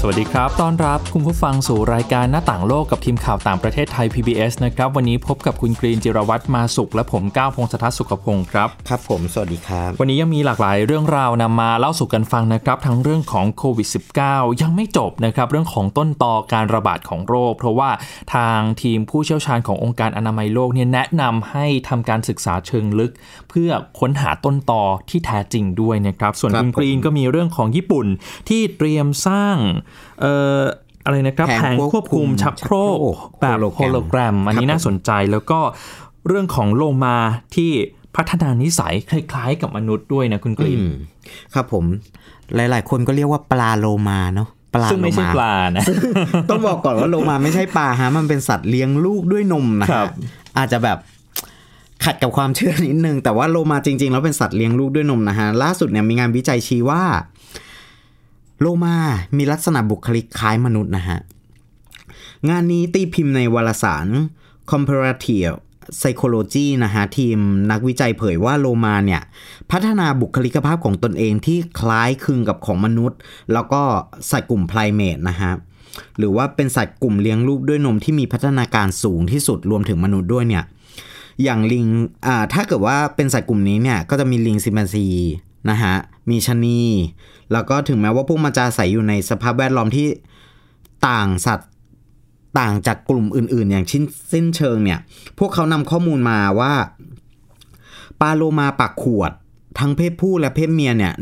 สวัสดีครับต้อนรับคุณผู้ฟังสู่รายการหน้าต่างโลกกับทีมข่าวต่างประเทศไทย PBS นะครับ วันนี้พบกับคุณกรีนจิรวัตรมาสุข และผมก้าวพงศธรสุขพงศ์ครับ ครับผม สวัสดีครับ วันนี้ยังมีหลากหลายเรื่องราวนำมาเล่าสู่กันฟังนะครับ ทั้งเรื่องของโควิด -19 ยังไม่จบนะครับเรื่องของต้นตอการระบาดของโรค เพราะว่าทางทีมผู้เชี่ยวชาญขององค์การอนามัยโลกเนี่ยแนะนำให้ทำการศึกษาเชิงลึกเพื่อค้นหาต้นตอที่แท้จริงด้วยนะครับ ส่วนครับคุณกรีนก็มีเรื่องของญี่ปุ่นที่เตรียมสร้างเอ่ออะไรนะครับแผงแผงควบคุมชักโครกชักโครกแบบโฮโฮโลโลแกแกรรมมอันนี้ครับน่าสนใจแล้วก็เรื่องของโลมาที่พัฒนานิสัยคล้าย ๆ กับมนุษย์ด้วยนะคุณกรีนอืมครับผมหลาย ๆ คนก็เรียกว่าปลาโลมาเนาะปลาซึ่งไม่ใช่โลปลานะต้องบอกก่อนว่าโลมาไม่ใช่ปลาฮะมันเป็นสัตว์เลี้ยงลูกด้วยนมนะครัฮะบอาจจะแบบ ขัดกับความเชื่อนิดนึง แต่ว่าโลมาจริง ๆ แล้วเป็นสัตว์เลี้ยงลูกด้วยนมนะฮะ ล่าสุดเนี่ยมีงานวิจัยชี้ว่า โลมามีลักษณะบุคลิกคล้ายมนุษย์นะฮะ งานนี้ตีพิมพ์ในวารสาร Comparative Psychology นะฮะ ทีมนักวิจัยเผยว่าโลมาเนี่ย พัฒนาบุคลิกภาพของตนเองที่คล้ายคลึงกับของมนุษย์ แล้วก็สัตว์กลุ่มไพรเมตนะฮะหรือว่าเป็นสัตว์กลุ่มเลี้ยงลูกด้วยนมที่มีพัฒนาการสูงที่สุดรวมถึงมนุษย์ด้วยเนี่ย อย่างลิงอ่าถ้าเกิดว่าเป็นสัตว์กลุ่มนี้เนี่ยก็จะมีลิงซิมแปนซีนะฮะมีชะนี แล้วก็ถึงแม้ว่าพวกมันจะอาศัยอยู่ในสภาพแวดล้อมที่ต่างสัตว์ต่างจากกลุ่มอื่น ๆ อย่างชิ้นสิ้นเชิงเนี่ย พวกเขานำข้อมูลมาว่าปลาโลมาปากขวด ทั้งเพศผู้และเพศเมียเนี่ย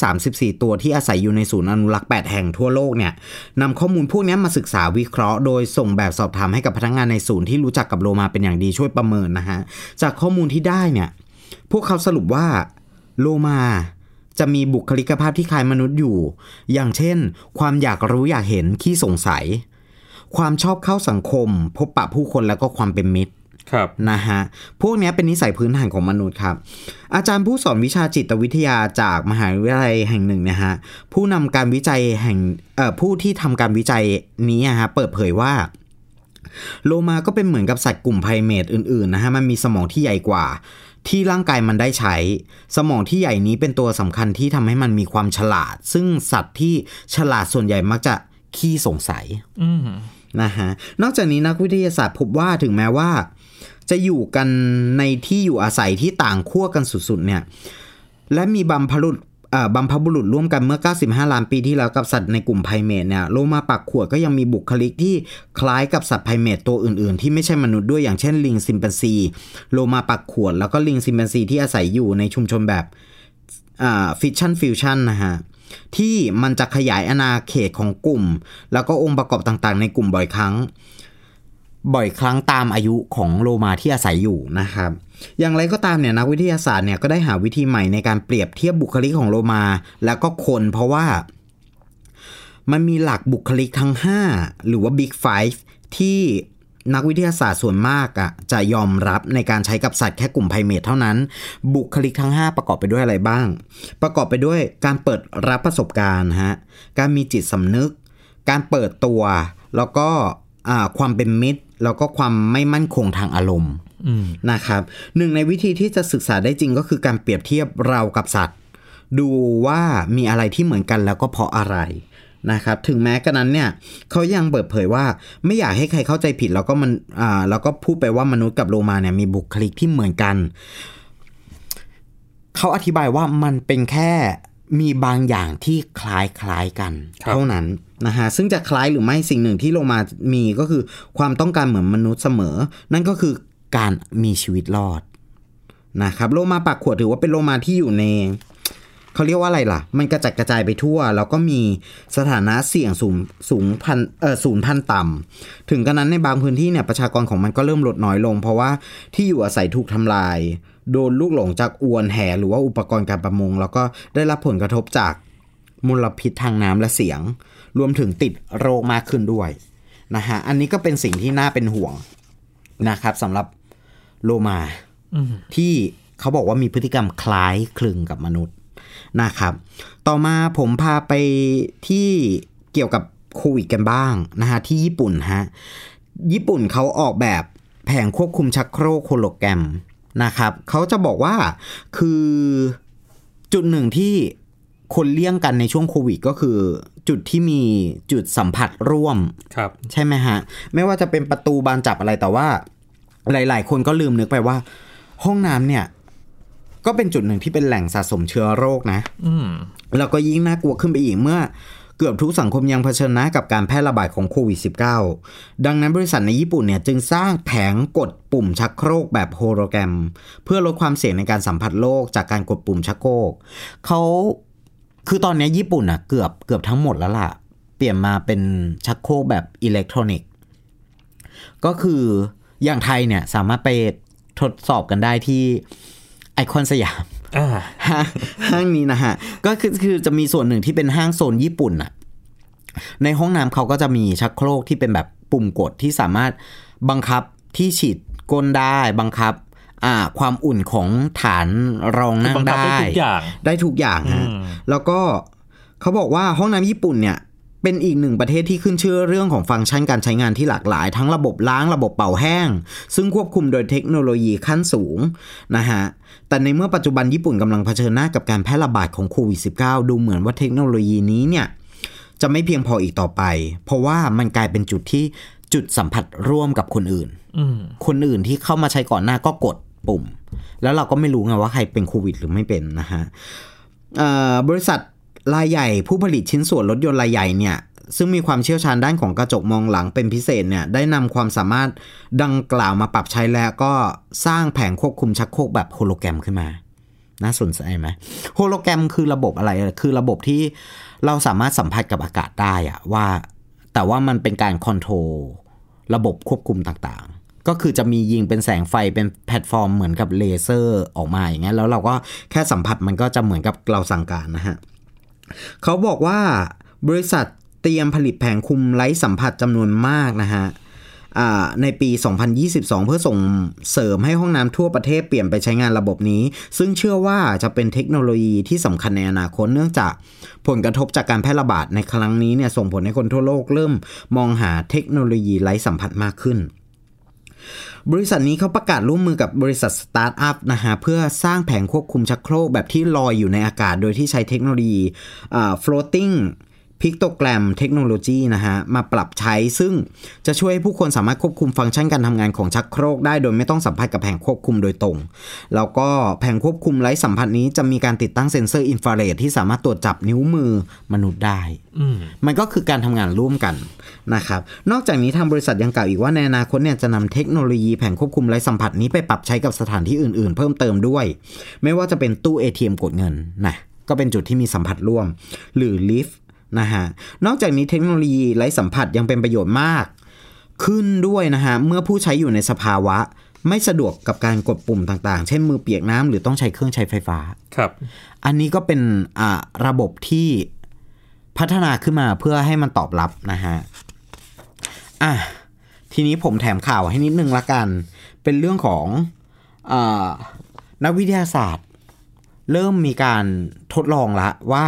134 ตัวที่อาศัยอยู่ในศูนย์อนุรักษ์ 8 แห่งทั่วโลกเนี่ยนำข้อมูลพวกนี้มาศึกษาวิเคราะห์ โดยส่งแบบสอบถามให้กับพนักงานในศูนย์ที่รู้จักกับโลมาเป็นอย่างดีช่วยประเมินนะฮะ จากข้อมูลที่ได้เนี่ย พวกเขาสรุปว่าโลมาจะมีบุคลิกภาพที่คล้ายมนุษย์อยู่ อย่างเช่น ความอยากรู้อยากเห็นขี้สงสัย ความชอบเข้าสังคม พบปะผู้คนแล้วก็ความเป็นมิตร ครับนะฮะพวกเนี้ยเป็นนิสัยพื้นฐานของมนุษย์ครับ อาจารย์ผู้สอนวิชาจิตวิทยาจากมหาวิทยาลัยแห่งหนึ่งนะฮะผู้นำการวิจัยแห่งเอ่อผู้ที่ทำการวิจัยนี้อะฮะเปิดเผยว่าโลมาก็เป็นเหมือนกับสัตว์กลุ่มไพรเมตอื่นๆนะฮะมันมีสมองที่ใหญ่กว่า ที่ร่างกายมันได้ใช้ สมองที่ใหญ่นี้เป็นตัวสำคัญที่ทำให้มันมีความฉลาด ซึ่งสัตว์ที่ฉลาดส่วนใหญ่มักจะขี้สงสัยอืมนะฮะนอกจากนี้นักวิทยาศาสตร์พบว่าถึงแม้ว่า จะอยู่กันในที่อยู่อาศัยที่ต่างขั้วกันสุดๆเนี่ยและมีบัมพรุษบัมพบุรุษร่วมกันเมื่อ 95 ล้านปีที่แล้วกับสัตว์ในกลุ่มไพรเมตเนี่ยโลมาปากขวดก็ยังมีบุคลิกที่คล้ายกับสัตว์ไพรเมตตัวอื่นๆ ที่ไม่ใช่มนุษย์ด้วยอย่างเช่นลิงซิมแปนซีโลมาปากขวดแล้วก็ลิงซิมแปนซีที่อาศัยอยู่ในชุมชนแบบfission fusion นะฮะที่มันจะขยายอาณาเขตของกลุ่ม แล้วก็องค์ประกอบต่างๆ ในกลุ่มบ่อยครั้ง บ่อยครั้งตามอายุของโลมาที่อาศัยอยู่นะครับ อย่างไรก็ตามเนี่ยนักวิทยาศาสตร์เนี่ยก็ได้หาวิธีใหม่ในการเปรียบเทียบบุคลิกของโลมา แล้วก็คนเพราะว่ามันมีหลักบุคลิกทั้ง 5 หรือว่า Big Five ที่นักวิทยาศาสตร์ส่วนมากอะจะยอมรับในการใช้กับสัตว์แค่กลุ่ม primate เท่านั้น บุคลิกทั้ง 5 ประกอบไปด้วยอะไรบ้าง ประกอบไปด้วยการเปิดรับประสบการณ์ฮะการมีจิตสำนึก การเปิดตัว แล้วก็ความเป็นมิตร แล้วก็ความไม่มั่นคงทางอารมณ์อืมนะครับหนึ่งในวิธีที่จะศึกษาได้จริงก็คือการเปรียบเทียบเรากับสัตว์ ดูว่ามีอะไรที่เหมือนกันแล้วก็เพราะอะไรนะครับถึงแม้กระนั้นเนี่ยเขายังเปิดเผยว่าไม่อยากให้ใครเข้าใจผิดแล้วก็มันอ่าแล้วก็พูดไปว่ามนุษย์กับโลมาเนี่ยมีบุคลิกที่เหมือนกัน เขาอธิบายว่ามันเป็นแค่ มีบางอย่างที่คล้ายคล้ายๆกันครับเท่านั้นนะฮะซึ่งจะคล้ายหรือไม่สิ่งหนึ่งที่โลมามีก็คือความต้องการเหมือนมนุษย์เสมอ นั่นก็คือการมีชีวิตรอดนะครับโลมาปากขวดถือว่าเป็นโลมาที่อยู่ในเขาเรียกว่าอะไรล่ะ มันกระจัดกระจายไปทั่ว แล้วก็มีสถานะเสี่ยงสูงสูงพันเออศูนย์พันต่ำถึงกระนั้นในบางพื้นที่เนี่ยประชากรของมันก็เริ่มลดน้อยลง เพราะว่าที่อยู่อาศัยถูกทำลาย โดนลูกหลงจากอวนแหหรือว่าอุปกรณ์การประมง แล้วก็ได้รับผลกระทบจากมลพิษทางน้ำและเสียง รวมถึงติดโรคมากขึ้นด้วยนะฮะอันนี้ก็เป็นสิ่งที่น่าเป็นห่วงนะครับสำหรับโลมาที่เขาบอกว่ามีพฤติกรรมคล้ายคลึงกับมนุษย์นะครับ ต่อมาผมพาไปที่เกี่ยวกับโควิดกันบ้างนะฮะที่ญี่ปุ่นฮะญี่ปุ่นเขาออกแบบแผงควบคุมชักโครกโฮโลแกรม นะครับเขาจะบอกว่าคือจุดหนึ่งที่คนเลี่ยงกันในช่วงโควิดก็คือ จุดที่มีจุดสัมผัสร่วมครับ ใช่ไหมฮะ ไม่ว่าจะเป็นประตูบานจับอะไรแต่ว่า หลาย ๆ คนก็ลืมนึกไปว่า ห้องน้ำเนี่ย ก็เป็นจุดหนึ่งที่เป็นแหล่งสะสมเชื้อโรคนะ อืมแล้วก็ยิ่งน่ากลัวขึ้นไปอีกเมื่อ เกือบทุกสังคมยังเผชิญหน้ากับการแพร่ระบาดของโควิด -19 ดังนั้นบริษัทในญี่ปุ่นเนี่ยจึงสร้างแผงกดปุ่มชักโครกแบบโฮโลแกรม เพื่อลดความเสี่ยงในการสัมผัสโรคจากการกดปุ่มชักโครกเขาคือตอนนี้ญี่ปุ่นอะเกือบเกือบทั้งหมดแล้วล่ะ เปลี่ยนมาเป็นชักโครกแบบอิเล็กทรอนิกส์ก็คืออย่างไทยเนี่ยสามารถไปทดสอบกันได้ที่ไอคอนสยาม ห้างห้างนี้นะฮะ ก็คือคือจะมีส่วนหนึ่งที่เป็นห้างโซนญี่ปุ่นอะในห้องน้ำเขาก็จะมีชักโครกที่เป็นแบบปุ่มกดที่สามารถบังคับที่ฉีดก้นได้บังคับอ่าความอุ่นของฐานรองนั่งบังคับได้ได้ทุกอย่างได้ทุกอย่างฮะอืมแล้วก็เขาบอกว่าห้องน้ำญี่ปุ่นเนี่ย เป็นอีกหนึ่งประเทศที่ขึ้นชื่อเรื่องของฟังก์ชันการใช้งานที่หลากหลาย ทั้งระบบล้างระบบเป่าแห้ง ซึ่งควบคุมโดยเทคโนโลยีขั้นสูงนะฮะแต่ในเมื่อปัจจุบันญี่ปุ่นกำลังเผชิญหน้ากับการแพร่ระบาดของโควิด -19 ดูเหมือนว่าเทคโนโลยีนี้เนี่ยจะไม่เพียงพออีกต่อไป เพราะว่ามันกลายเป็นจุดที่จุดสัมผัสร่วมกับคนอื่นอืมคนอื่นที่เข้ามาใช้ก่อนหน้าก็กดปุ่ม แล้วเราก็ไม่รู้ไงว่าใครเป็นโควิด หรือไม่เป็นนะฮะเอ่อบริษัท รายใหญ่ผู้ผลิตชิ้นส่วนรถยนต์รายใหญ่เนี่ยซึ่งมีความเชี่ยวชาญด้านของกระจกมองหลังเป็นพิเศษเนี่ยได้นำความสามารถดังกล่าวมาปรับใช้แล้วก็สร้างแผงควบคุมชักโครกแบบโฮโลแกรมขึ้นมา น่าสนใจไหมโฮโลแกรมคือระบบอะไรคือระบบที่เราสามารถสัมผัสกับอากาศได้อะว่า แต่ว่ามันเป็นการ control ระบบควบคุมต่างๆ ก็คือจะมียิงเป็นแสงไฟเป็นแพลตฟอร์มเหมือนกับเลเซอร์ออกมาอย่างเงี้ยแล้วเราก็แค่สัมผัสมันก็จะเหมือนกับเราสั่งการนะฮะ เขาบอกว่าบริษัทเตรียมผลิตแผงคุมไร้สัมผัสจำนวนมากนะฮะในปี 2022 เพื่อส่งเสริมให้ห้องน้ำทั่วประเทศเปลี่ยนไปใช้งานระบบนี้ ซึ่งเชื่อว่าจะเป็นเทคโนโลยีที่สำคัญในอนาคตเนื่องจากผลกระทบจากการแพร่ระบาดในครั้งนี้เนี่ยส่งผลให้คนทั่วโลกเริ่มมองหาเทคโนโลยีไร้สัมผัสมากขึ้น บริษัทนี้เขาประกาศร่วมมือกับบริษัทสตาร์ทอัพนะฮะเพื่อสร้างแผงควบคุมชักโครกแบบที่ลอยอยู่ในอากาศ โดยที่ใช้เทคโนโลยี floating อ่า floating pictogram เทคโนโลยีนะฮะมาปรับใช้ซึ่งจะช่วยให้ผู้คนสามารถควบคุมฟังก์ชันการทำงานของชักโครกได้โดยไม่ต้องสัมผัสกับแผงควบคุมโดยตรง แล้วก็แผงควบคุมไร้สัมผัสนี้จะมีการติดตั้งเซ็นเซอร์อินฟราเรดที่สามารถตรวจจับนิ้วมือมนุษย์ได้อืมมันก็คือการทำงานร่วมกันนะครับ นอกจากนี้ทางบริษัทยังกล่าวอีกว่าในอนาคตเนี่ยจะนำเทคโนโลยีแผงควบคุมไร้สัมผัสนี้ไปปรับใช้กับสถานที่อื่นๆ เพิ่มเติมด้วย ไม่ว่าจะเป็นตู้ ATM กดเงินนะก็เป็นจุดที่มีสัมผัสร่วม หรือลิฟต์ นะฮะนอกจากนี้เทคโนโลยีไร้สัมผัสยังเป็นประโยชน์มาก ขึ้นด้วยนะฮะเมื่อผู้ใช้อยู่ในสภาวะไม่สะดวกกับการกดปุ่มต่างๆ เช่นมือเปียกน้ำหรือต้องใช้เครื่องใช้ไฟฟ้า ครับ อันนี้ก็เป็นอ่าระบบที่พัฒนาขึ้นมาเพื่อให้มันตอบรับนะฮะ อะ ทีนี้ผมแถมข่าวให้นิดนึงละกัน เป็นเรื่องของอานักวิทยาศาสตร์ เริ่มมีการทดลองละว่า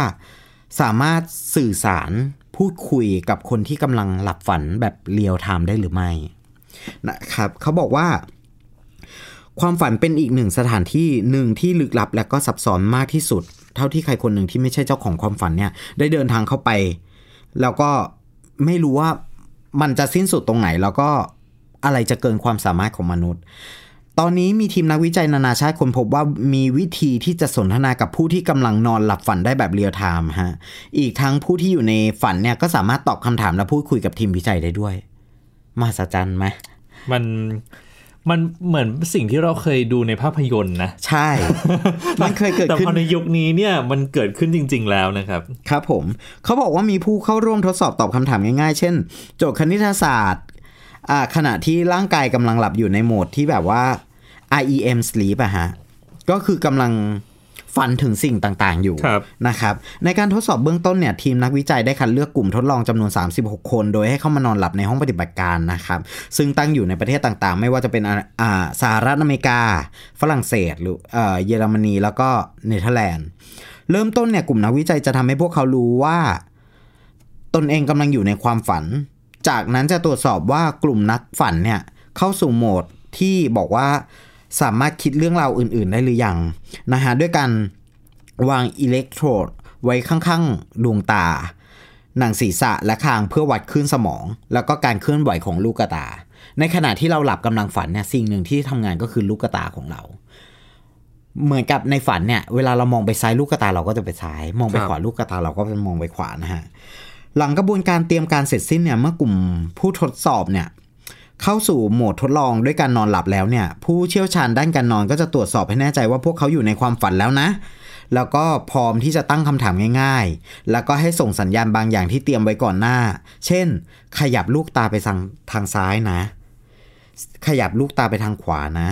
สามารถสื่อสารพูดคุยกับคนที่กำลังหลับฝันแบบเรียลไทม์ได้หรือไม่นะครับเขาบอกว่า ความฝันเป็นอีกหนึ่งสถานที่หนึ่งที่ลึกลับและก็ซับซ้อนมากที่สุด เท่าที่ใครคนหนึ่งที่ไม่ใช่เจ้าของความฝันเนี่ย ได้เดินทางเข้าไป แล้วก็ไม่รู้ว่ามันจะสิ้นสุดตรงไหน แล้วก็อะไรจะเกินความสามารถของมนุษย์ ตอนนี้มีทีมนักวิจัยนานาชาติค้นพบว่ามีวิธีที่จะสนทนากับผู้ที่กำลังนอนหลับฝันได้แบบเรียลไทม์ฮะ อีกทั้งผู้ที่อยู่ในฝันเนี่ยก็สามารถตอบคำถามและพูดคุยกับทีมวิจัยได้ด้วย มหัศจรรย์ไหมมันมันเหมือนสิ่งที่เราเคยดูในภาพยนตร์นะ ใช่ มันเคยเกิดแต่ขึ้พอนในยุคนี้เนี่ยมันเกิดขึ้นจริง ๆ แล้วนะครับ ครับผม เขาบอกว่ามีผู้เข้าร่วมทดสอบตอบคำถามง่ายๆ เช่น โจทย์คณิตศาสตร์อ่าขณะที่ร่างกายกำลังหลับอยู่ในโหมดที่แบบว่า REM sleep อะฮะ ก็คือกำลังฝันถึงสิ่งต่างๆ อยู่ครับนะครับ ในการทดสอบเบื้องต้นเนี่ย ทีมนักวิจัยได้คัดเลือกกลุ่มทดลองจำนวน 36 คน โดยให้เข้ามานอนหลับในห้องปฏิบัติการนะครับ ซึ่งตั้งอยู่ในประเทศต่างๆ ไม่ว่าจะเป็นอ่าอ่าสหรัฐอเมริกา ฝรั่งเศส หรือเอ่อเยอรมนีแล้วก็เนเธอร์แลนด์ เริ่มต้นเนี่ยกลุ่มนักวิจัยจะทำให้พวกเขารู้ว่า ตนเองกำลังอยู่ในความฝัน จากนั้นจะตรวจสอบว่ากลุ่มนักฝันเนี่ยเข้าสู่โหมดที่บอกว่า สามารถคิดเรื่องราวอื่น ๆ ได้หรือยังนะฮะด้วยการวางอิเล็กโทรดไว้ข้าง ๆ ดวงตา หนังศีรษะและคางเพื่อวัดคลื่นสมอง แล้วก็การเคลื่อนไหวของลูกตา ในขณะที่เราหลับกำลังฝันเนี่ยสิ่งหนึ่งที่ทำงานก็คือลูกตาของเรา เหมือนกับในฝันเนี่ย เวลาเรามองไปซ้ายลูกตาเราก็จะไปซ้าย มองไปครับขวาลูกตาเราก็จะมองไปขวานะฮะหลังกระบวนการเตรียมการเสร็จสิ้นเนี่ยเมื่อกลุ่มผู้ทดสอบเนี่ย เข้าสู่โหมดทดลองด้วยการนอนหลับแล้วเนี่ย ผู้เชี่ยวชาญด้านการนอนก็จะตรวจสอบให้แน่ใจว่าพวกเขาอยู่ในความฝันแล้วนะ แล้วก็พร้อมที่จะตั้งคำถามง่าย ๆ แล้วก็ให้ส่งสัญญาณบางอย่างที่เตรียมไว้ก่อนหน้า เช่น ขยับลูกตาไปทางทางซ้ายนะ ขยับลูกตาไปทางขวานะ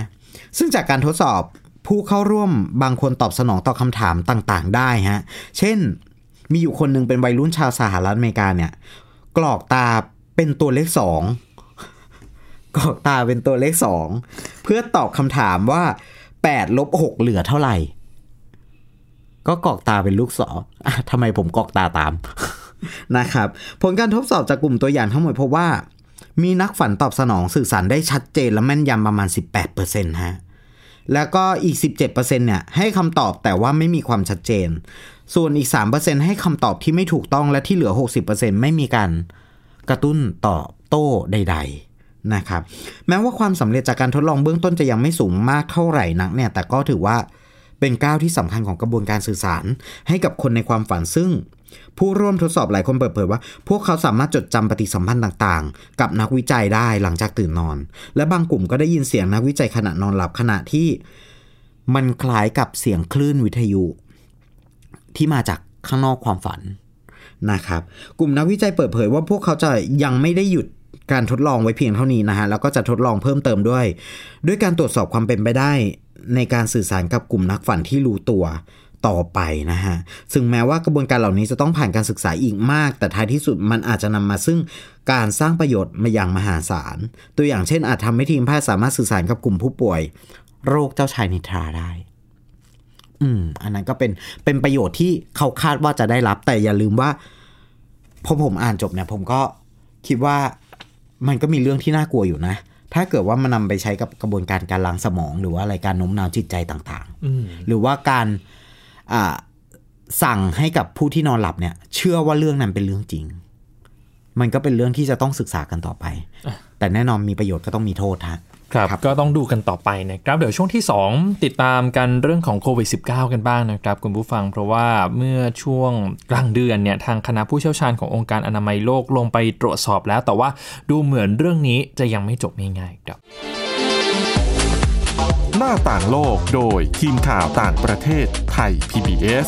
ซึ่งจากการทดสอบผู้เข้าร่วมบางคนตอบสนองต่อคำถามต่างๆ ได้ฮะ เช่น มีอยู่คนหนึงเป็นวัยรุ่นชาวสหรัฐอเมริกาเนี่ย กรอกตาเป็นตัวเลขสอง กรอกตาเป็นตัวเลขสองเพื่อตอบคำถามว่า8ลบ6เหลือเท่าไหร่ ก็กรอกตาเป็นลูกศรอะทำไมผมกรอกตาตามนะครับ ผลการทดสอบจากกลุ่มตัวอย่างทั้งหมดพบว่า มีนักฝันตอบสนองสื่อสารได้ชัดเจนและแม่นยำประมาณ 18%ฮะแล้วก็อีก 17%เนี่ยให้คำตอบแต่ว่าไม่มีความชัดเจน ส่วนอีก 3%ให้คำตอบที่ไม่ถูกต้องและที่เหลือ 60%ไม่มีการกระตุ้นตอบโต้ใด ๆ นะครับแม้ว่าความสำเร็จจากการทดลองเบื้องต้นจะยังไม่สูงมากเท่าไหร่นักเนี่ยแต่ก็ถือว่าเป็นก้าวที่สำคัญของกระบวนการสื่อสาร ให้กับคนในความฝันซึ่ง ผู้ร่วมทดสอบหลายคนเปิดเผยว่า พวกเขาสามารถจดจำปฏิสัมพันธ์ต่างๆ กับนักวิจัยได้หลังจากตื่นนอน และบางกลุ่มก็ได้ยินเสียงนักวิจัยขณะนอนหลับขณะที่มันคล้ายกับเสียงคลื่นวิทยุ ที่มาจากข้างนอกความฝันนะครับ กลุ่มนักวิจัยเปิดเผยว่าพวกเขาจะยังไม่ได้หยุด การทดลองไว้เพียงเท่านี้นะฮะแล้วก็จะทดลองเพิ่มเติมด้วย ด้วยการตรวจสอบความเป็นไปได้ในการสื่อสารกับกลุ่มนักฝันที่รู้ตัวต่อไปนะฮะซึ่งแม้ว่ากระบวนการเหล่านี้จะต้องผ่านการศึกษาอีกมาก แต่ท้ายที่สุดมันอาจจะนำมาซึ่งการสร้างประโยชน์มาอย่างมหาศาล ตัวอย่างเช่นอาจทำให้ทีมแพทย์สามารถสื่อสารกับกลุ่มผู้ป่วย โรคเจ้าชายนิทราได้ อืม อันนั้นก็เป็นเป็นประโยชน์ที่เขาคาดว่าจะได้รับ แต่อย่าลืมว่าพอผมอ่านจบเนี่ย ผมก็คิดว่า มันก็มีเรื่องที่น่ากลัวอยู่นะ ถ้าเกิดว่ามันนำไปใช้กับกระบวนการการล้างสมอง หรือว่าอะไรการโน้มน้าวจิตใจต่างอืมๆหรือว่าการอ่าสั่งให้กับผู้ที่นอนหลับเนี่ย เชื่อว่าเรื่องนั้นเป็นเรื่องจริง มันก็เป็นเรื่องที่จะต้องศึกษากันต่อไป แต่แน่นอนมีประโยชน์ก็ต้องมีโทษฮะ ครับครับก็ต้องดูกันต่อไปนะครับเดี๋ยวช่วงที่ 2 ติดตามกันเรื่องของโควิด -19 กันบ้างนะครับคุณผู้ฟังเพราะว่าเมื่อช่วงกลางเดือนเนี่ยทางคณะผู้เชี่ยวชาญขององค์การอนามัยโลกลงไปตรวจสอบแล้ว แต่ว่าดูเหมือนเรื่องนี้จะยังไม่จบง่ายๆครับ หน้าต่างโลกโดยทีมข่าวต่างประเทศไทย PBS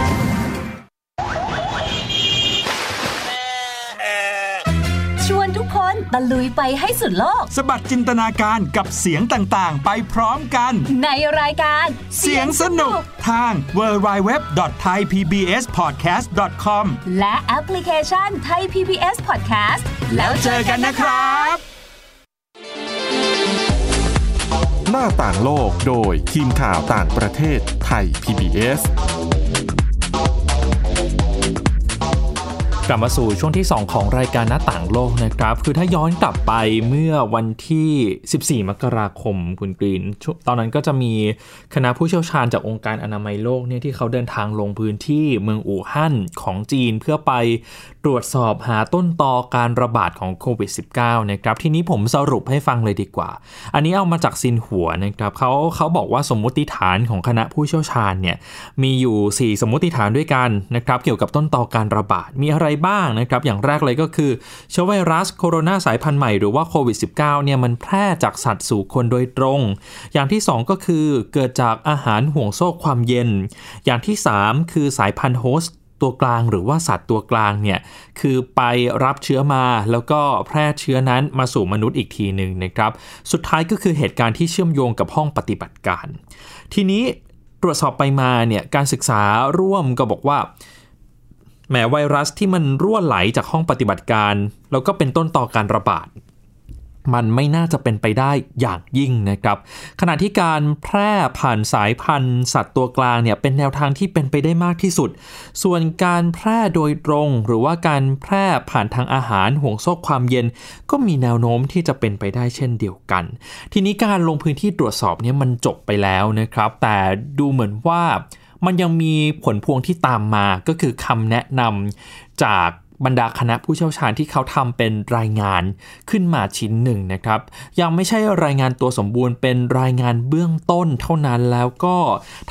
ตะลุยไปให้สุดโลก สบัดจินตนาการกับเสียงต่างๆ ไปพร้อมกัน ในรายการเสียงสนุกทาง www.thaipbspodcast.com และแอปพลิเคชันไทย PBS Podcast แล้วเจอกันนะครับ หน้าต่างโลกโดยทีมข่าวต่างประเทศไทย PBS กลับมาสู่ช่วงที่ 2 ของรายการหน้าต่างโลกนะครับ คือถ้าย้อนกลับไปเมื่อวันที่ 14 มกราคมคุณกรีน ตอนนั้นก็จะมีคณะผู้เชี่ยวชาญจากองค์การอนามัยโลกเนี่ยที่เขาเดินทางลงพื้นที่เมืองอู่ฮั่นของจีน เพื่อไปตรวจสอบหาต้นตอการระบาดของโควิด -19 นะครับ ทีนี้ผมสรุปให้ฟังเลยดีกว่า อันนี้เอามาจากซินหัวนะครับเขาเขาบอกว่าสมมติฐานของคณะผู้เชี่ยวชาญเนี่ยมีอยู่ 4 สมมติฐานด้วยกันนะครับเกี่ยวกับต้นตอการระบาดมีอะไรบ้างนะครับอย่างแรกเลยก็คือเชื้อไวรัสโคโรนาสายพันธุ์ใหม่หรือว่าโควิด -19 เนี่ยมันแพร่จากสัตว์สู่คนโดยตรง อย่างที่ 2 ก็คือเกิดจากอาหารห่วงโซ่ความเย็น อย่างที่ 3 คือสายพันธุ์โฮสต์ตัวกลางหรือว่าสัตว์ตัวกลางเนี่ยคือไปรับเชื้อมาแล้วก็แพร่เชื้อนั้นมาสู่มนุษย์อีกทีหนึ่งนะครับสุดท้ายก็คือเหตุการณ์ที่เชื่อมโยงกับห้องปฏิบัติการ ทีนี้ตรวจสอบไปมาเนี่ยการศึกษาร่วมก็บอกว่า แม้ไวรัสที่มันรั่วไหลจากห้องปฏิบัติการ แล้วก็เป็นต้นต่อการระบาด มันไม่น่าจะเป็นไปได้อย่างยิ่งนะครับ ขณะที่การแพร่ผ่านสายพันธุ์ สัตว์ตัวกลางเนี่ยเป็นแนวทางที่เป็นไปได้มากที่สุด ส่วนการแพร่โดยตรง หรือว่าการแพร่ผ่านทางอาหารห่วงโซ่ความเย็น ก็มีแนวโน้มที่จะเป็นไปได้เช่นเดียวกัน ทีนี้การลงพื้นที่ตรวจสอบเนี่ยมันจบไปแล้วนะครับ แต่ดูเหมือนว่า มันยังมีผลพวงที่ตามมาก็คือคำแนะนำจากบรรดาคณะผู้เชี่ยวชาญที่เขาทำเป็นรายงานขึ้นมาชิ้นหนึ่งนะครับ ยังไม่ใช่รายงานตัวสมบูรณ์เป็นรายงานเบื้องต้นเท่านั้นแล้วก็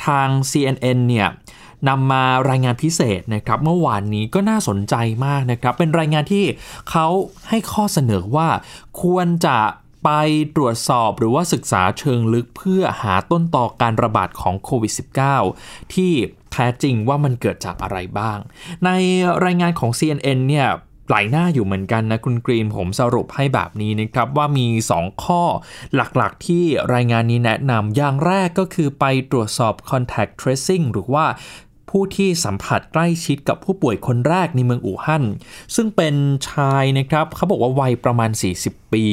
ทาง CNN เนี่ยนำมารายงานพิเศษนะครับ เมื่อวานนี้ก็น่าสนใจมากนะครับ เป็นรายงานที่เขาให้ข้อเสนอว่าควรจะ ไปตรวจสอบหรือว่าศึกษาเชิงลึกเพื่อหาต้นตอการระบาดของโควิด -19 ที่แท้จริงว่ามันเกิดจากอะไรบ้าง ในรายงานของ CNN เนี่ยหลายหน้าอยู่เหมือนกันนะคุณกรีนผมสรุปให้แบบนี้นะครับว่ามี 2 ข้อหลักๆที่รายงานนี้แนะนำอย่างแรกก็คือไปตรวจสอบ contact tracing หรือว่า ผู้ที่สัมผัสใกล้ชิดกับผู้ป่วยคนแรกในเมืองอู่ฮั่น ซึ่งเป็นชายนะครับเขาบอกว่าวัยประมาณ 40 ปี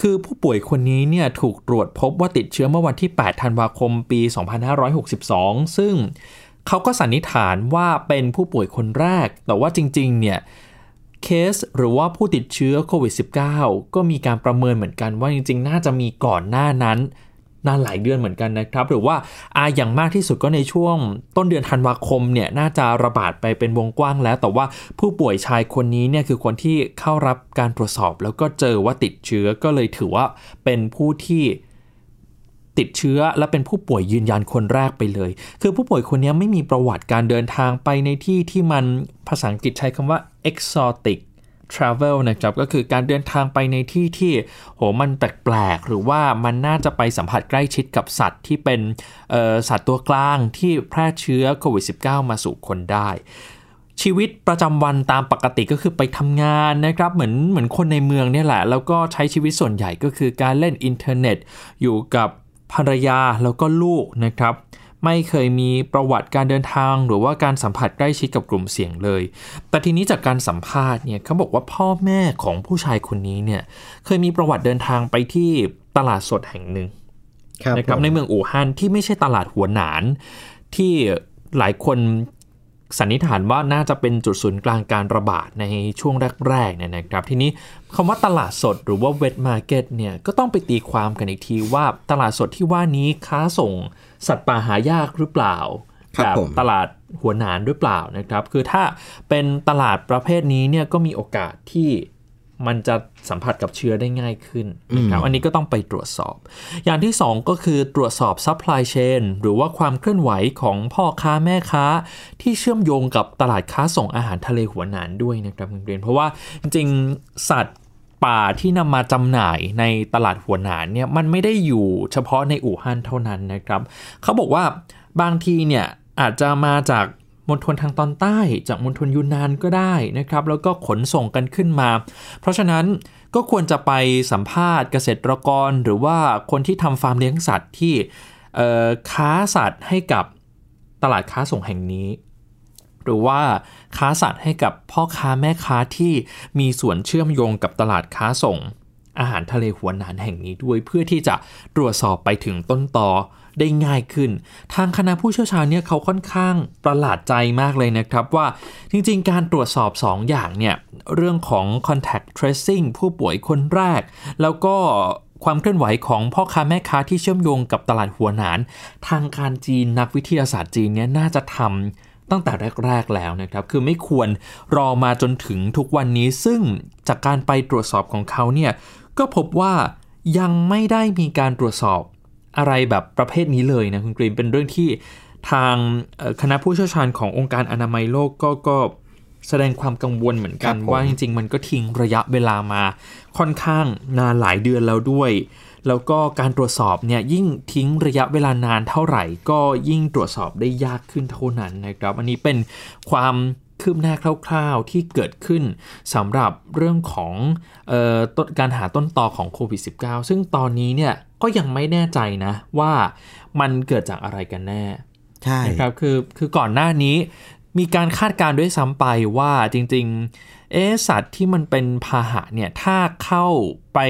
คือผู้ป่วยคนนี้เนี่ยถูกตรวจพบว่าติดเชื้อเมื่อวันที่ 8 ธันวาคมปี 2562 ซึ่งเขาก็สันนิษฐานว่าเป็นผู้ป่วยคนแรก แต่ว่าจริงๆ เนี่ยเคสหรือว่าผู้ติดเชื้อโควิด -19 ก็มีการประเมินเหมือนกันว่าจริงๆ น่าจะมีก่อนหน้านั้น นานหลายเดือนเหมือนกันนะครับ หรือว่าอาอย่างมากที่สุดก็ในช่วงต้นเดือนธันวาคมเนี่ยน่าจะระบาดไปเป็นวงกว้างแล้ว แต่ว่าผู้ป่วยชายคนนี้เนี่ยคือคนที่เข้ารับการตรวจสอบ แล้วก็เจอว่าติดเชื้อก็เลยถือว่าเป็นผู้ที่ติดเชื้อและเป็นผู้ป่วยยืนยันคนแรกไปเลย คือผู้ป่วยคนนี้ไม่มีประวัติการเดินทางไปในที่ที่มันภาษาอังกฤษใช้คำว่า exotic travel นะครับก็คือการเดินทางไปในที่ที่โหมันแปลกๆหรือว่ามันน่าจะไปสัมผัสใกล้ชิดกับสัตว์ที่เป็นสัตว์ตัวกลางที่แพร่เชื้อโควิด -19 มาสู่คนได้ชีวิตประจำวันตามปกติก็คือไปทำงานนะครับเหมือนเหมือนคนในเมืองเนี่ยแหละ แล้วก็ใช้ชีวิตส่วนใหญ่ก็คือการเล่นอินเทอร์เน็ต อยู่กับภรรยาแล้วก็ลูกนะครับ ไม่เคยมีประวัติการเดินทาง หรือว่าการสัมผัสใกล้ชิดกับกลุ่มเสี่ยงเลย แต่ทีนี้จากการสัมภาษณ์เนี่ยเขาบอกว่าพ่อแม่ของผู้ชายคนนี้เนี่ยเคยมีประวัติเดินทางไปที่ตลาดสดแห่งหนึ่งนะครับในเมืองอู่ฮั่นที่ไม่ใช่ตลาดหัวหนานที่หลายคน สันนิษฐานว่าน่าจะเป็นจุดศูนย์กลางการระบาดในช่วงแรกๆเนี่ยนะครับ ทีนี้คำว่าตลาดสดหรือว่า wet market เนี่ยก็ต้องไปตีความกันอีกทีว่าตลาดสดที่ว่านี้ค้าส่งสัตว์ป่าหายากหรือเปล่าแบบตลาดหัวหนานหรือเปล่านะครับ คือถ้าเป็นตลาดประเภทนี้เนี่ยก็มีโอกาสที่ มันจะสัมผัสกับเชื้อได้ง่ายขึ้นนะครับอันนี้ก็ต้องไปตรวจสอบ อย่างที่ 2 ก็คือตรวจสอบ supply chain หรือว่าความเคลื่อนไหวของพ่อค้าแม่ค้า ที่เชื่อมโยงกับตลาดค้าส่งอาหารทะเลหัวหนานด้วยนะครับเรียนเพราะว่าจริงๆสัตว์ป่าที่นำมาจำหน่ายในตลาดหัวหนานเนี่ยมันไม่ได้อยู่เฉพาะในอู่ฮั่นเท่านั้นนะครับเขาบอกว่าบางทีเนี่ยอาจจะมาจาก มณฑลทางตอนใต้จากมณฑลยูนนานก็ได้นะครับ แล้วก็ขนส่งกันขึ้นมา เพราะฉะนั้นก็ควรจะไปสัมภาษณ์เกษตรกรหรือว่าคนที่ทำฟาร์มเลี้ยงสัตว์ที่ค้าสัตว์ให้กับตลาดค้าส่งแห่งนี้ หรือว่าค้าสัตว์ให้กับพ่อค้าแม่ค้าที่มีส่วนเชื่อมโยงกับตลาดค้าส่ง อาหารทะเลหัวหนานแห่งนี้ด้วยเพื่อที่จะตรวจสอบไปถึงต้นตอ ได้ง่ายขึ้น ทางคณะผู้เชี่ยวชาญเนี่ยเขาค่อนข้างประหลาดใจมากเลยนะครับว่าจริงๆ การตรวจสอบ 2 อย่างเนี่ยเรื่องของ contact tracing ผู้ป่วยคนแรก แล้วก็ความเคลื่อนไหวของพ่อค้าแม่ค้าที่เชื่อมโยงกับตลาดหัวหนาน ทางการจีนนักวิทยาศาสตร์จีนเนี่ยน่าจะทำตั้งแต่แรก ๆ แล้วนะครับ คือไม่ควรรอมาจนถึงทุกวันนี้ ซึ่งจากการไปตรวจสอบของเขาเนี่ยก็พบว่ายังไม่ได้มีการตรวจสอบ อะไรแบบประเภทนี้เลยนะคุณกรีนเป็นเรื่องที่ทางคณะผู้เชี่ยวชาญขององค์การอนามัยโลกก็ก็แสดงความกังวลเหมือนกันว่าจริง ๆ มันก็ทิ้งระยะเวลามาค่อนข้างนานหลายเดือนแล้วด้วย แล้วก็การตรวจสอบเนี่ยยิ่งทิ้งระยะเวลานานเท่าไหร่ ก็ยิ่งตรวจสอบได้ยากขึ้นเท่านั้นนะครับ อันนี้เป็นความ คืบหน้าคร่าวๆ ที่เกิดขึ้นสำหรับเรื่องของออต้นการหาต้นตอของโควิด -19 ซึ่งตอนนี้เนี่ยก็ยังไม่แน่ใจนะว่ามันเกิดจากอะไรกันแน่ใช่นะครับคือคือก่อนหน้านี้มีการคาดการณ์ด้วยซ้ำไปว่าจริงๆเอสัตว์ที่มันเป็นพาหะเนี่ยถ้าเข้าไป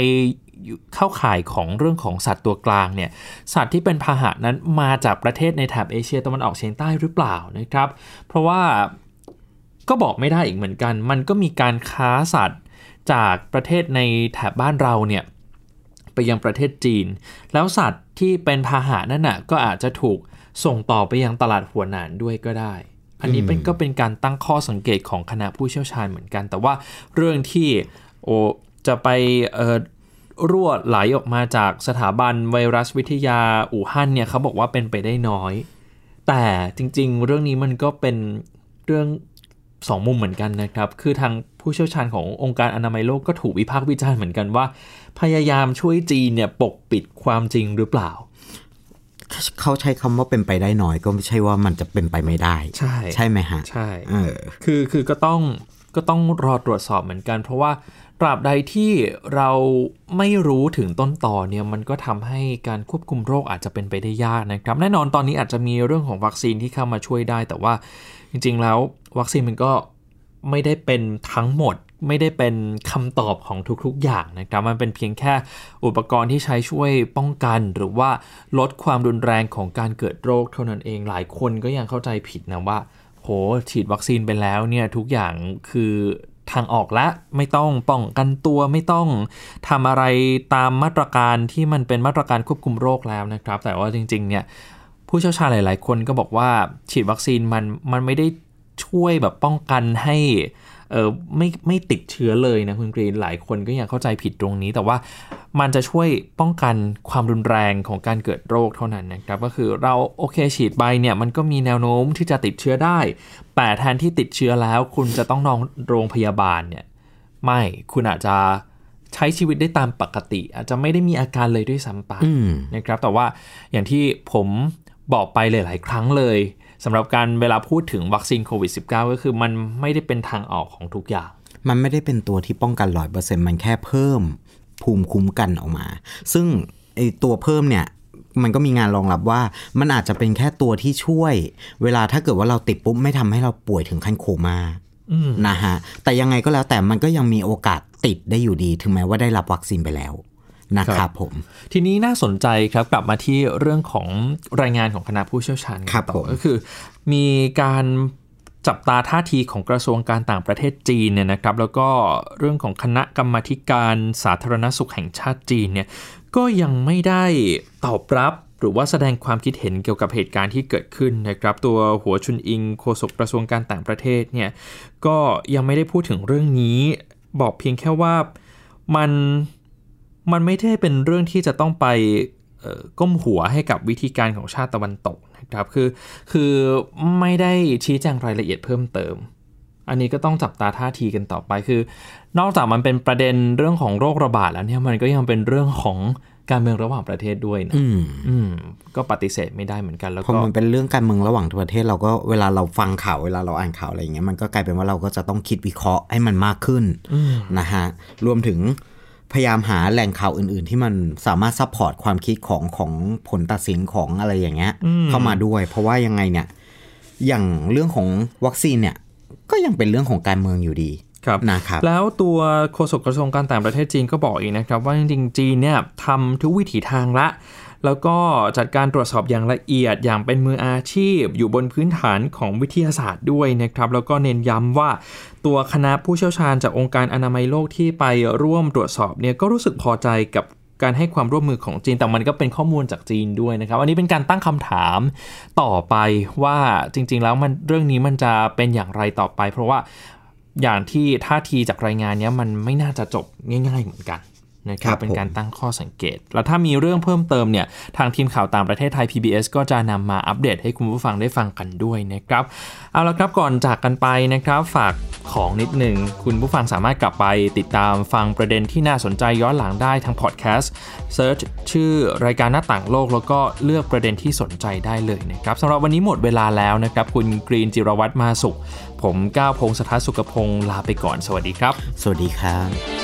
เข้าข่ายของเรื่องของสัตว์ตัวกลางเนี่ยสัตว์ที่เป็นพาหะนั้นมาจากประเทศในแถบเอเชียตะวันออกเฉียงใต้หรือเปล่านะครับ เพราะว่า ก็บอกไม่ได้อีกเหมือนกัน มันก็มีการค้าสัตว์จากประเทศในแถบบ้านเราเนี่ยไปยังประเทศจีน แล้วสัตว์ที่เป็นพาหะนั่นน่ะก็อาจจะถูกส่งต่อไปยังตลาดหัวหนานด้วยก็ได้ อันนี้เป็นก็เป็นการตั้งข้อสังเกตของคณะผู้เชี่ยวชาญเหมือนกัน แต่ว่าเรื่องที่โอจะไปเอ่อรั่วไหลออกมาจากสถาบันไวรัสวิทยาอู่ฮั่นเนี่ยเขาบอกว่าเป็นไปได้น้อย แต่จริงๆ เรื่องนี้มันก็เป็นเรื่อง สองมุมเหมือนกันนะครับ คือทางผู้เชี่ยวชาญขององค์การอนามัยโลกก็ถูกวิพากษ์วิจารณ์เหมือนกันว่า พยายามช่วยจีนเนี่ยปกปิดความจริงหรือเปล่า เขาใช้คำว่าเป็นไปได้น้อยก็ไม่ใช่ว่ามันจะเป็นไปไม่ได้ ใช่ ใช่ไหมฮะ ใช่เออคือคือก็ต้องก็ต้องรอตรวจสอบเหมือนกัน เพราะว่าตราบใดที่เราไม่รู้ถึงต้นต่อเนี่ยมันก็ทำให้การควบคุมโรคอาจจะเป็นไปได้ยากนะครับ แน่นอนตอนนี้อาจจะมีเรื่องของวัคซีนที่เข้ามาช่วยได้ แต่ว่า จริง ๆ แล้ววัคซีนมันก็ไม่ได้เป็นทั้งหมดไม่ได้เป็นคำตอบของทุกๆอย่างนะครับ มันเป็นเพียงแค่อุปกรณ์ที่ใช้ช่วยป้องกัน หรือว่าลดความรุนแรงของการเกิดโรคเท่านั้นเองหลายคนก็ยังเข้าใจผิดนะว่า โหฉีดวัคซีนไปแล้วเนี่ยทุกอย่างคือทางออกและไม่ต้องป้องกันตัวไม่ต้องทำอะไรตามมาตรการที่มันเป็นมาตรการควบคุมโรคแล้วนะครับ แต่ว่าจริงๆเนี่ย ผู้เชี่ยวชาญหลาย ๆ คนก็บอกว่าฉีดวัคซีนมันมันไม่ได้ช่วยแบบป้องกันให้เออไม่ไม่ติดเชื้อเลยนะคุณกรีนหลายคนก็ยังเข้าใจผิดตรงนี้ แต่ว่ามันจะช่วยป้องกันความรุนแรงของการเกิดโรคเท่านั้นนะครับก็คือเราโอเคฉีดไปเนี่ยมันก็มีแนวโน้มที่จะติดเชื้อได้ แต่แทนที่ติดเชื้อแล้ว คุณจะต้องนอนโรงพยาบาลเนี่ยไม่คุณอาจจะใช้ชีวิตได้ตามปกติ อาจจะไม่ได้มีอาการเลยด้วยซ้ำไปนะครับแต่ว่าอย่างที่ผม บอกไปหลาย ๆ ครั้งเลยสำหรับการเวลาพูดถึงวัคซีนโควิด -19 ก็คือมันไม่ได้เป็นทางออกของทุกอย่าง มันไม่ได้เป็นตัวที่ป้องกันร้อยเปอร์เซ็นต์มันแค่เพิ่มภูมิคุ้มกันออกมา ซึ่งไอตัวเพิ่มเนี่ยมันก็มีงานรองรับว่ามันอาจจะเป็นแค่ตัวที่ช่วย เวลาถ้าเกิดว่าเราติดปุ๊บไม่ทำให้เราป่วยถึงขั้นโคม่านะฮะ แต่ยังไงก็แล้วแต่มันก็ยังมีโอกาสติดได้อยู่ดี ถึงแม้ว่าได้รับวัคซีนไปแล้ว นะครับผม ทีนี้น่าสนใจครับกลับมาที่เรื่องของรายงานของคณะผู้เชี่ยวชาญครับผมก็คือ มีการจับตาท่าทีของกระทรวงการต่างประเทศจีนเนี่ยนะครับ แล้วก็เรื่องของคณะกรรมาการสาธารณสุขแห่งชาติจีนเนี่ยก็ยังไม่ได้ตอบรับหรือว่าแสดงความคิดเห็นเกี่ยวกับเหตุการณ์ที่เกิดขึ้นนะครับ ตัวหัวชุนอิงโฆษกกระทรวงการต่างประเทศเนี่ยก็ยังไม่ได้พูดถึงเรื่องนี้ บอกเพียงแค่ว่ามัน มันไม่ได้เป็นเรื่องที่จะต้องไปก้มหัวให้กับวิธีการของชาติตะวันตกนะครับคือคือไม่ได้ชี้แจงรายละเอียดเพิ่มเติม อันนี้ก็ต้องจับตาท่าทีกันต่อไปคือ นอกจากมันเป็นประเด็นเรื่องของโรคระบาดแล้วเนี่ยมันก็ยังเป็นเรื่องของการเมืองระหว่างประเทศด้วยนะอืมก็ปฏิเสธไม่ได้เหมือนกันแล้วก็พอมันเป็นเรื่องการเมืองระหว่างประเทศ เราก็เวลาเราฟังข่าวเวลาเราอ่านข่าวอะไรอย่างเงี้ยมันก็กลายเป็นว่าเราก็จะต้องคิดวิเคราะห์ให้มันมากขึ้นนะฮะรวมถึง พยายามหาแหล่งข่าวอื่น ๆ ที่มันสามารถ support ความคิดของของผลตัดสินของอะไรอย่างเงี้ยเข้ามาด้วย เพราะว่ายังไงเนี่ยอย่างเรื่องของวัคซีนเนี่ยก็ยังเป็นเรื่องของการเมืองอยู่ดีครับนะครับแล้วตัวโฆษกกระทรวงการต่างประเทศจีนก็บอกอีกนะครับ ว่าจริงๆจีนเนี่ยทำทุกวิถีทางละ แล้วก็จัดการตรวจสอบอย่างละเอียดอย่างเป็นมืออาชีพ อยู่บนพื้นฐานของวิทยาศาสตร์ด้วยนะครับ แล้วก็เน้นย้ำว่าตัวคณะผู้เชี่ยวชาญจากองค์การอนามัยโลกที่ไปร่วมตรวจสอบเนี่ยก็รู้สึกพอใจกับการให้ความร่วมมือของจีนแต่มันก็เป็นข้อมูลจากจีนด้วยนะครับ อันนี้เป็นการตั้งคำถามต่อไปว่าจริง ๆ แล้วมันเรื่องนี้มันจะเป็นอย่างไรต่อไป เพราะว่าอย่างที่ท่าทีจากรายงานนี้มันไม่น่าจะจบง่าย ๆ เหมือนกัน นะครัครับบเป็นผมการตั้งข้อสังเกต แล้วถ้ามีเรื่องเพิ่มเติมเนี่ยทางทีมข่าวต่างประเทศไทย PBS ก็จะนำมาอัปเดตให้คุณผู้ฟังได้ฟังกันด้วยนะครับเอาละครับก่อนจากกันไปนะครับ ฝากของนิดหนึ่งคุณผู้ฟังสามารถกลับไปติดตามฟังประเด็นที่น่าสนใจย้อนหลังได้ทางพอดแคสต์เซิร์ชชื่อรายการหน้าต่างโลก แล้วก็เลือกประเด็นที่สนใจได้เลยนะครับสำหรับวันนี้หมดเวลาแล้วนะครับคุณกรีนจิรวัตรมาสุข ผมก้าวพงศธรสุขพงศ์ลาไปก่อน สวัสดีครับ สวัสดีครับ